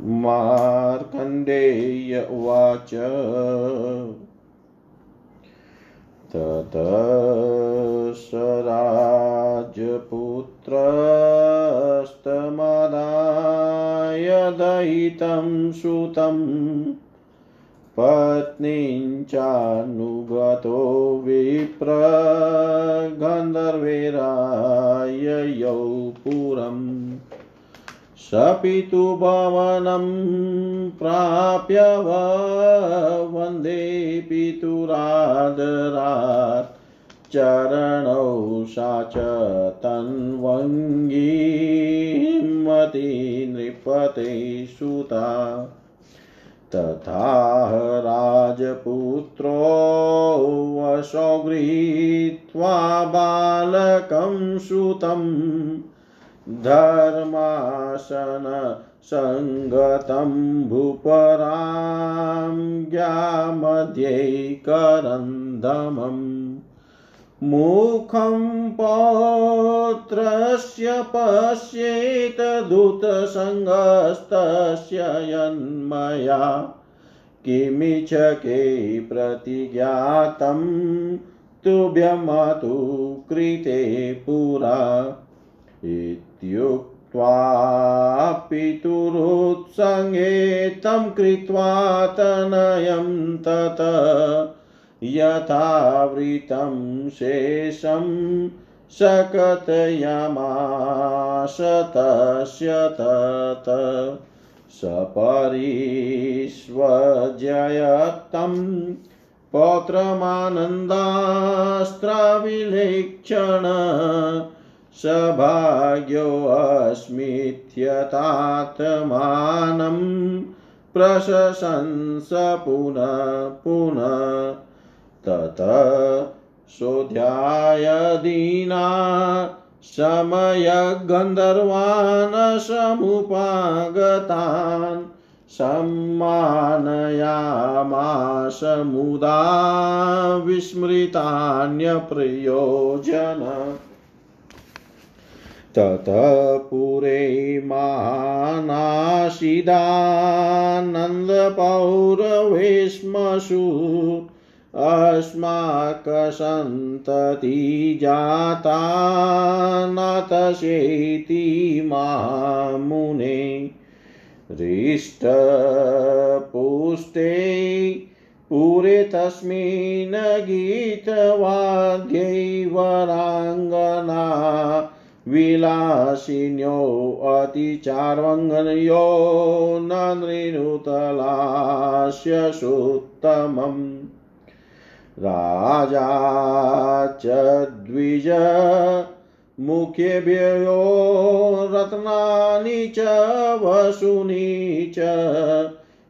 मार्कण्डेय उवाच। तत स राजपुत्रस्तमदाय दयितं सुतं पत्नीं चानुगतो विप्र गन्धर्वेराययौ पुरम् सपितुभवनं प्राप्य वंदे पितुरादरात् चरणौ सा च तन्वङ्गीमति नृपते सुता। तथा राजपुत्रो वशो गृहीत्वा बालकं सुतम् धर्मासन सङ्गतं भूपराज्ञामध्यैकरन्दमम् मुखं पौत्रस्य पश्येत दूतसङ्गस्तस्य यन्मया। किमिच्छके प्रतिज्ञातं तुभ्यमतु कृते पुरा। इत्युक्त्वा पितुरुत्सङ्गे तं कृत्वा तनयं तत यथावृतं शेषं सकथयामास तस्य तत् सपरिष्वजयतं पौत्रमानन्दास्त्राविलेक्षण सभाग्योऽस्मित्यतात्मानं प्रशंस पुनः पुनः तत सोऽध्यायदीना समयगन्धर्वान् समुपागतान् सम्मानयामास मुदा विस्मृतान्यप्रयोजन। ततः पुरे महानाशिदानन्दपौरवेश्मसु अस्माकसन्तति जाता नातशेति मामुने हृष्टपुष्टे पुरे तस्मिन् गीतवाद्यैवराङ्गना विलासिन्यो अतिचार्वङ्गनयो न नृणुतलास्य सुत्तमम् राजा च द्विज मुख्यभ्यो रत्नानि च वसूनि च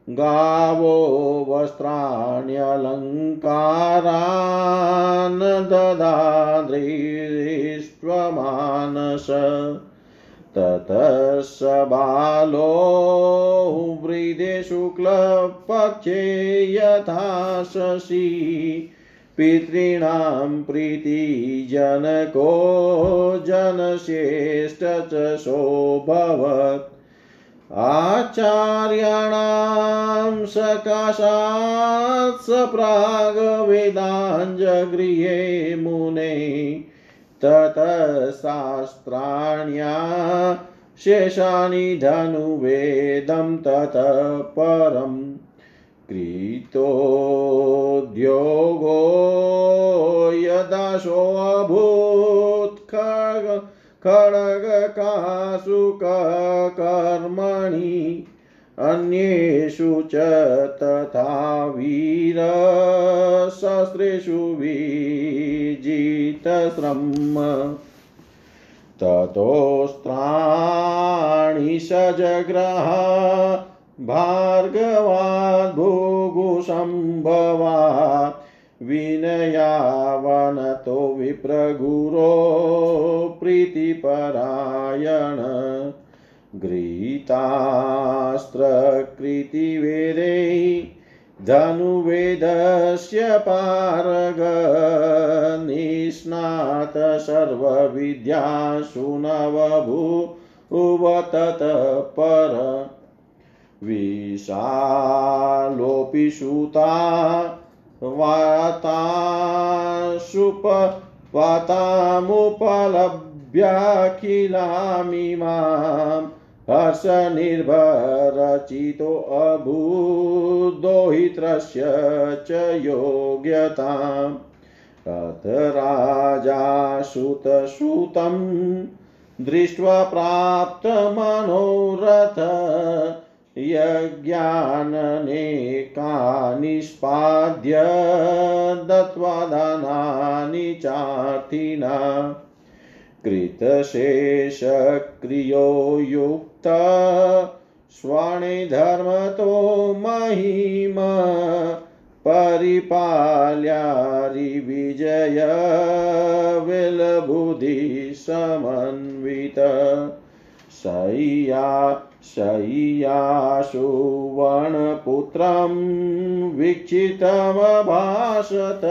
गावो वस्त्राण्यलङ्कारान् ददादृष्ट्वमानस ततः स बालो वृदे शुक्लपक्षे यथा शशि पितॄणां प्रीतिजनको जनश्रेष्ठ च सोऽभवत्। आचार्याणां सकाशात् स प्राग्वेदाञ्जगृहे मुने ततः शास्त्राण्या शेषानि धनुवेदं ततः परम् कृतोद्योगो यदाशोऽभूत् खग खड्गकासुककर्मणि अन्येषु च तथा वीरशस्त्रेषु विजितश्रम ततोस्त्राणि सजग्रह भार्गवाद् भूगुसम्भवात् विनयावनतो विप्रगुरो प्रीतिपरायण। गृहीतास्त्रकृतिवेदे धनुवेदस्य पारग निष्णात सर्वविद्यासु नवभूव ततः पर। विशालोऽपि सूता वाताशुप वातामुपलभ्याखिलामिमाम् हर्षनिर्भरचितोऽभूदोहित्रस्य च योग्यताम् अथ राजा सुतसुतं दृष्ट्वा प्राप्तमनोरथ यज्ञाननेका निष्पाद्य दत्त्वा दानानि चार्थिना कृतशेषक्रियो युक्त स्वर्णधर्मतो महिम परिपाल्यारिविजय विलबुधिसमन्वित शय्या शय्यासुवर्णपुत्रं वीक्षितमभाषत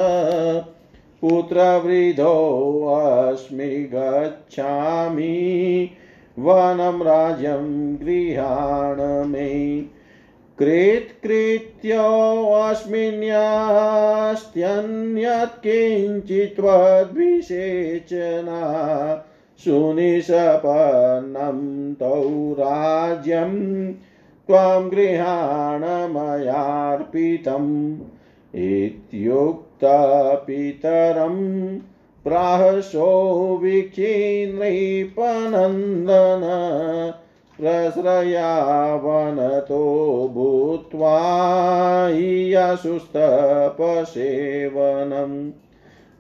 पुत्रवृद्धोऽस्मि गच्छामि। वनं राज्यं गृहाण मे कृत्कृत्य अस्मिन्यास्त्यन्यत्किञ्चित्वद्विसेचना सुनिषपन्नं तौ राज्यं त्वां गृहाणमयार्पितम् इत्युक्ता पितरं प्राहसो विचिन्पनन्दन विखिन्नृपनन्दन प्रश्रयावनतो भूत्वा यशुस्तपसेवनम्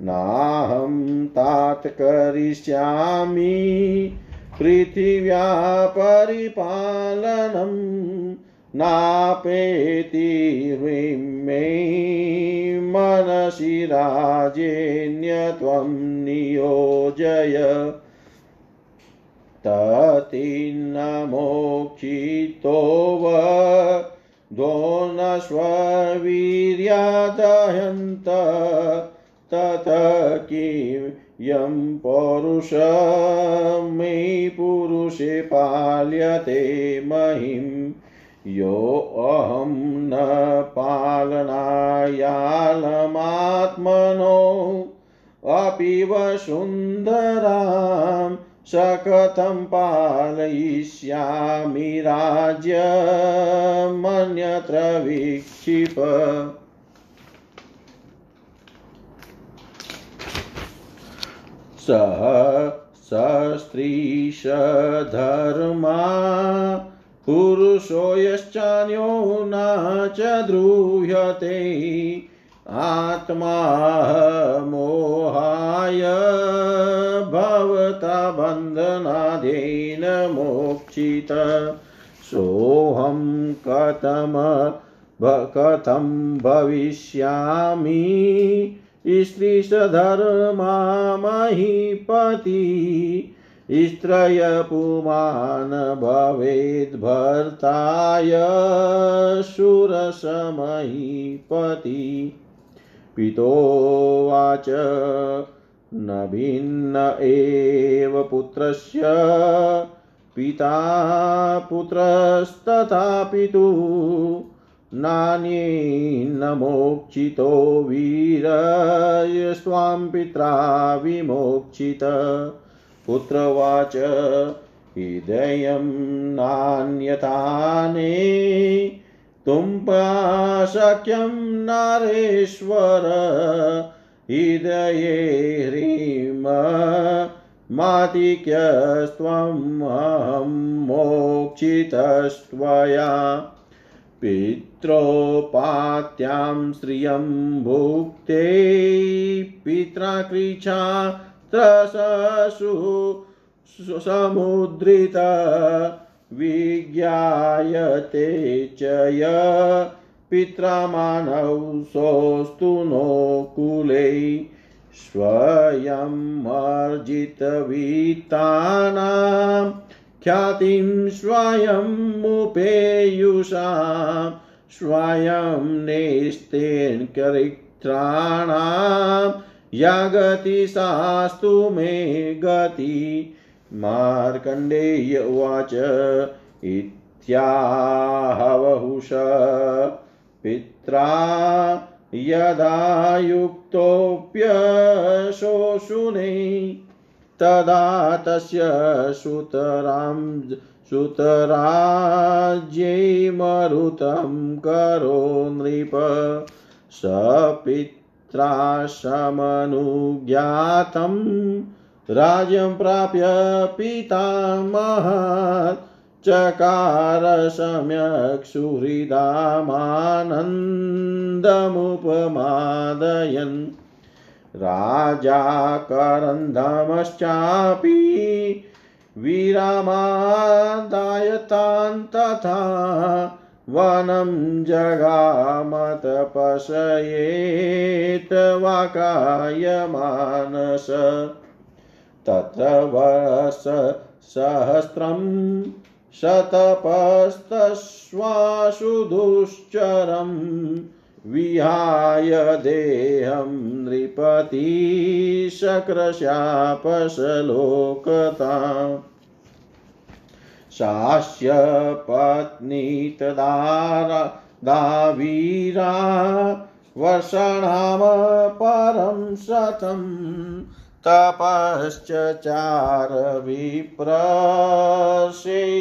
नाहं तात करिष्यामि पृथिव्या परिपालनम् नापेति मे मनसि राजेन्यत्वं नियोजय ततिन्नमोक्षितो वो न स्ववीर्यादहन्त तत किं पौरुष मे पुरुषे पाल्यते महिम् योऽहं न पालनायालमात्मनो। अपि वसुन्धरां स कथं पालयिष्यामि राज्यमन्यत्र विक्षिप। सः सस्त्रीशधर्मा पुरुषो यश्चान्यो न च द्रूह्यते आत्मा मोहाय बन्धनादेन मोक्षित। सोऽहं कथम कथं भविष्यामि? स्त्रीसधर्मा महीपति स्त्रयपुमान् भवेद्भर्ताय शूरसमहीपति पितोवाच न भिन्न एव पुत्रस्य पिता पुत्रस्तथा पितुः नान्येन्न मोक्षितो वीरयस्त्वां पित्रा विमोक्षित। पुत्रवाच, हृदयं नान्यथाने तुम्पाशक्यं नारेश्वर, हृदये मातिक्यस्त्वम् अहं मोक्षितस्त्वया। पित्रोपात्यां श्रियं भुक्ते पित्रा कृच्छा त्रससु समुद्रित विज्ञायते च य। पित्रा मानौ सोऽस्तु नो कुले स्वयमर्जितवित्तानां ख्यातिं स्वयमुपेयुषां स्वयं नेस्तेन करित्राणां या गतिशास्तु मे गति मार्कण्डेय उवाच त्याहवहुष पित्रा यदा युक्तोऽप्यशोषुने तदा तस्य सुतरां सुतराज्ये मरुतं करो नृप। स पित्रा समनुज्ञातं राज्यं प्राप्य पितामहात् चकार सम्यक् सुहृदामानन्दमुपमादयन् राजा करन्धमश्चापि विरामादायतान् तथा वनं जगामतपशयेत् वाकायमानस। तत्र वस सहस्रम् शतपस्तश्वासु दुश्चरम् विहाय देहं नृपति शक्रशापशलोकता। शास्य पत्नी तदा दावीरा वर्षणाम शतम्। तपश्च चार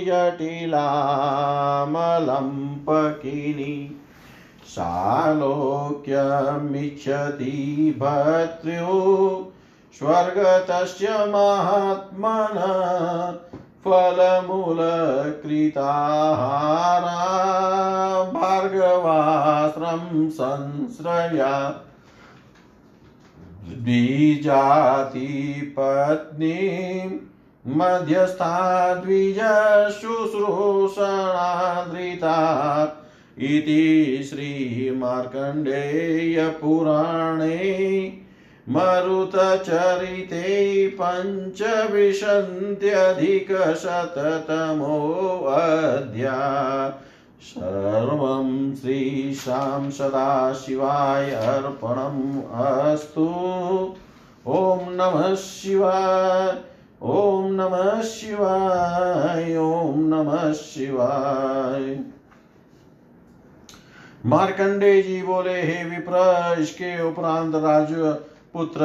जटिलामलम्पकिनी सालोक्यमिच्छति भत्यो स्वर्गतस्य महात्मन फलमूलकृताहारा। भार्गवास्रं संश्रया द्विजातिपत्नीं मध्यस्था द्विजशुश्रूषणादृता इति श्रीमार्कण्डेयपुराणे मरुतचरिते पञ्चविंशत्यधिकशततमोऽध्याय सर्वं श्रीशां सदाशिवाय अर्पणम् अस्तु। ॐ नमः शिवाय, ॐ नमः शिवाय, ॐ नमः शिवाय। मार्कंडे जी बोले, हे विप्र, इसके उपरांत राज पुत्र,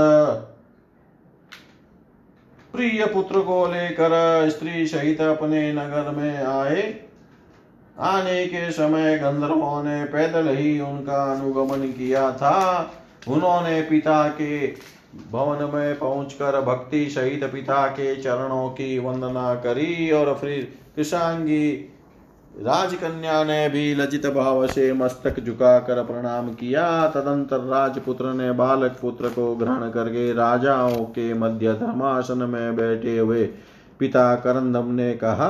प्रिय पुत्र को लेकर स्त्री सहित अपने नगर में आए। आने के समय गंधर्वों ने पैदल ही उनका अनुगमन किया था। उन्होंने पिता के भवन में पहुंचकर भक्ति सहित पिता के चरणों की वंदना करी और फिर कृषांगी राजकन्या ने भी लजित भाव से मस्तक झुकाकर प्रणाम किया। तदंतर राजपुत्र ने बालक पुत्र को ग्रहण करके राजाओं के मध्य धर्मासन में बैठे हुए पिता करंदम ने कहा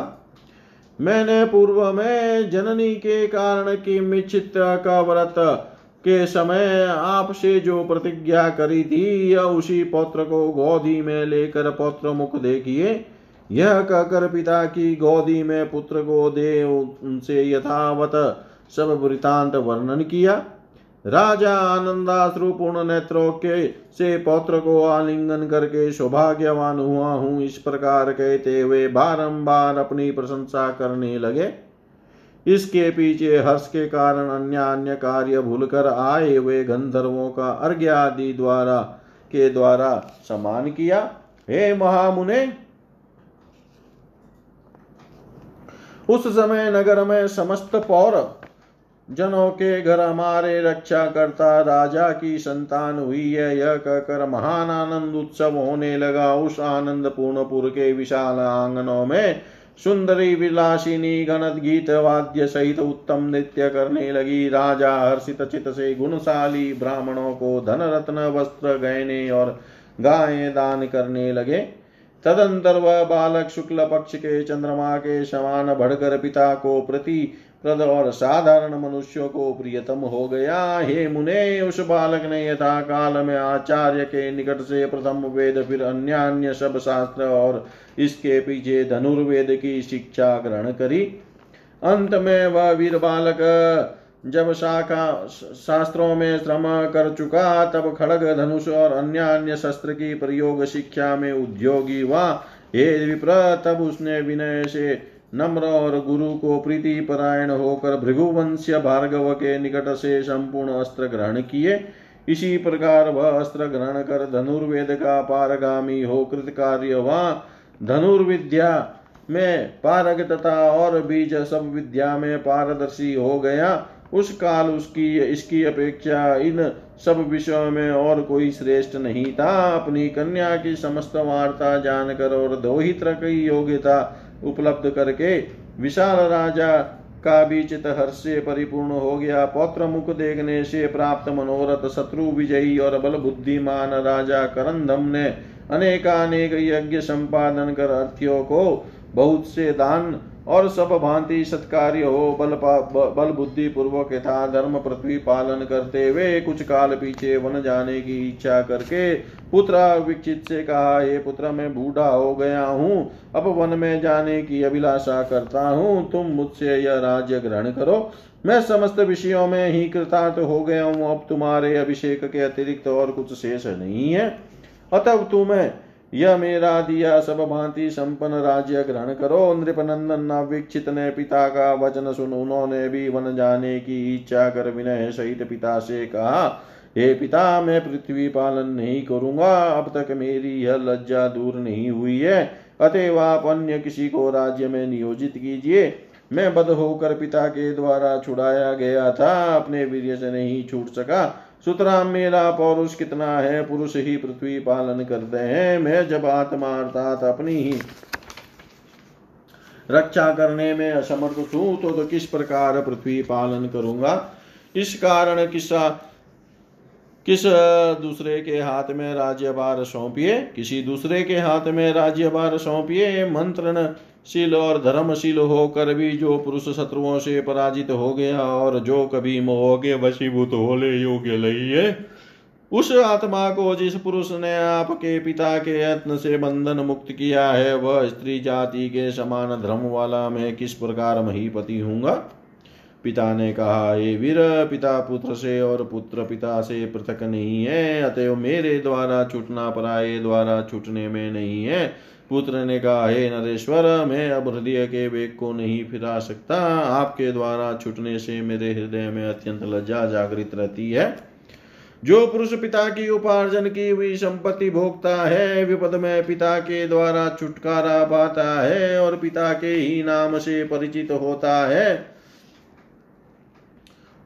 मैंने पूर्व में जननी के कारण की मिचित्रा का व्रत के समय आपसे जो प्रतिज्ञा करी थी, यह उसी पौत्र को गोदी में लेकर पौत्र मुख देखिए। यह कहकर पिता की गोदी में पुत्र को दे उनसे यथावत सब वृतांत वर्णन किया। राजा आनंदाश्रुपूर्ण नेत्रों के से पौत्र को आलिंगन करके सौभाग्यवान हुआ हूँ। इस प्रकार कहते हुए बारंबार अपनी प्रशंसा करने लगे। इसके पीछे हर्ष के कारण अन्य अन्य कार्य भूलकर आए हुए गंधर्वों का अर्घ्य आदि द्वारा के द्वारा समान किया। हे महामुने! उस समय नगर में समस्त पौर जनों के घर हमारे रक्षा करता राजा की संतान हुई है। यह कहकर महान आनंद उत्सव होने लगा। उस आनंद पूर्णपुर के विशाल आंगनों में सुंदरी विलासिनी गणत गीत वाद्य सहित उत्तम नृत्य करने लगी। राजा हर्षित चित से गुणशाली ब्राह्मणों को धन रत्न वस्त्र, गहने और गायें दान करने लगे। तदंतर वह बालक शुक्ल पक्ष के चंद्रमा के समान बढ़कर पिता को प्रति प्रद और साधारण मनुष्यों को प्रियतम हो गया। हे मुने, उस बालक ने यथा काल में आचार्य के निकट से प्रथम वेद, फिर अन्य अन्य सब शास्त्र और इसके पीछे धनुर्वेद की शिक्षा ग्रहण करी। अंत में वह वीर बालक जब शाखा, शास्त्रों में श्रम कर चुका, तब खड़ग धनुष और अन्य अन्य शस्त्र की प्रयोग शिक्षा में उद्योगी हुआ। हे विप्र, तब उसने विनय से नम्र और गुरु को प्रीति परायण होकर भृगुवंश्य भार्गव के निकट से संपूर्ण अस्त्र ग्रहण किए। इसी प्रकार वह अस्त्र ग्रहण कर धनुर्वेद का पारगामी हो कृत कार्य वह धनुर्विद्या में पारग तथा और बीज सब विद्या में पारदर्शी हो गया। उस काल उसकी, इसकी अपेक्षा इन सब विषयों में और कोई श्रेष्ठ नहीं था। अपनी कन्या की समस्त वार्ता जानकर और दोहित्र की योग्यता उपलब्ध करके विशाल राजा का भी चित हर्ष से परिपूर्ण हो गया। पौत्र मुख देखने से प्राप्त मनोरथ शत्रु विजयी और बल बुद्धिमान राजा करंदम ने अनेकानेक यज्ञ संपादन कर अर्थियों को बहुत से दान और सब भांति सत्कार्य हो बल बल बुद्धि पूर्वक यथा धर्म पृथ्वी पालन करते हुए कुछ काल पीछे वन जाने की इच्छा करके पुत्र विक्षित से कहा ये पुत्र, मैं बूढ़ा हो गया हूँ, अब वन में जाने की अभिलाषा करता हूँ, तुम मुझसे यह राज्य ग्रहण करो। मैं समस्त विषयों में ही कृतार्थ हो गया हूँ, अब तुम्हारे अभिषेक के अतिरिक्त और कुछ शेष नहीं है। अतः तुम्हें यह मेरा दिया सब भांति संपन्न राज्य ग्रहण करो। नृपनंदन नवीक्षित ने पिता का वचन सुन उन्होंने भी वन जाने की इच्छा कर विनय सहित पिता से कहा, हे पिता, मैं पृथ्वी पालन नहीं करूँगा। अब तक मेरी यह लज्जा दूर नहीं हुई है। अतएव आप अन्य किसी को राज्य में नियोजित कीजिए। मैं बद होकर पिता के द्वारा छुड़ाया गया था। अपने वीर्य से नहीं छूट सका। सुतराम मेरा पौरुष कितना है? पुरुष ही पृथ्वी पालन करते हैं। मैं जब आत्मा अर्थात अपनी ही रक्षा करने में असमर्थ हूँ तो, तो किस प्रकार पृथ्वी पालन करूँगा? इस कारण किसा किस दूसरे के हाथ में राज्यभार सौंपिए? किसी दूसरे के हाथ में राज्यभार सौंपिए? मंत्रण शील और धर्मशील होकर भी जो पुरुष शत्रुओं से पराजित हो गया और जो कभी मोह वशीभूत होले योग्य है उस आत्मा को जिस पुरुष ने आपके पिता के यत्न से बंधन मुक्त किया है, वह स्त्री जाति के समान धर्म वाला मैं किस प्रकार महीपति हूँगा? पिता ने कहा, ये वीर पिता पुत्र से और पुत्र पिता से पृथक नहीं है, अतएव मेरे द्वारा छूटना, पराये द्वारा छूटने में नहीं है। पुत्र ने कहा, हे नरेश्वर, मैं अब हृदय के वेग को नहीं फिरा सकता। आपके द्वारा छुटने से मेरे हृदय में अत्यंत लज्जा जागृत रहती है। जो पुरुष पिता की उपार्जन की हुई संपत्ति भोगता है, विपद में पिता के द्वारा छुटकारा पाता है और पिता के ही नाम से परिचित होता है।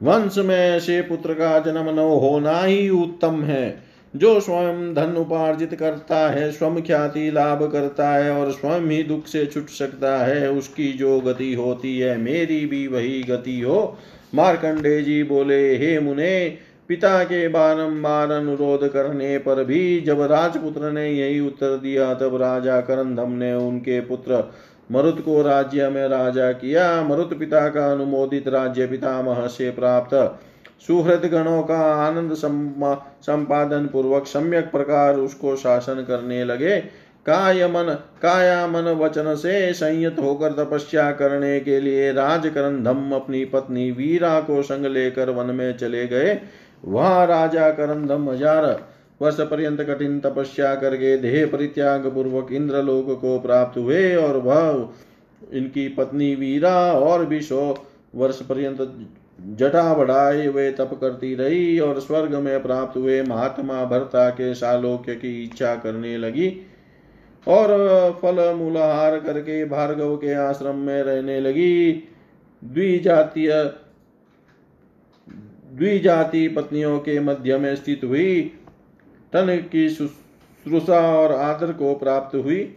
वंश में से पुत्र का जन्म न होना ही उत्तम है। जो स्वयं धन उपार्जित करता है, स्वयं ख्याति लाभ करता है और स्वयं ही दुख से छुट सकता है, उसकी जो गति होती है, मेरी भी वही गति हो। मार्कंडे जी बोले, हे मुने, पिता के बारंबार अनुरोध करने पर भी जब राजपुत्र ने यही उत्तर दिया, तब राजा करंदम ने उनके पुत्र मरुत को राज्य में राजा किया। मरुत पिता का अनुमोदित राज्य पितामह से प्राप्त सुहृद गणों का आनंद संपादन पूर्वक सम्यक प्रकार उसको शासन करने लगे। काय मन काया मन वचन से संयत होकर तपस्या करने के लिए राजकरंधम अपनी पत्नी वीरा को संग लेकर वन में चले गए। वहाँ, राजा करंधम हज़ार वर्ष पर्यंत कठिन तपस्या करके देह परित्याग पूर्वक इंद्रलोक को प्राप्त हुए और वह इनकी पत्नी वीरा और भी सौ वर्ष पर्यंत जटा बढ़ाए वे तप करती रही और स्वर्ग में प्राप्त हुए महात्मा भरता के सालोक्य की इच्छा करने लगी और फल मूलाहार करके भार्गव के आश्रम में रहने लगी। द्विजातीय द्विजाति पत्नियों के मध्य में स्थित हुई। तन की शुश्रूषा और आदर को प्राप्त हुई।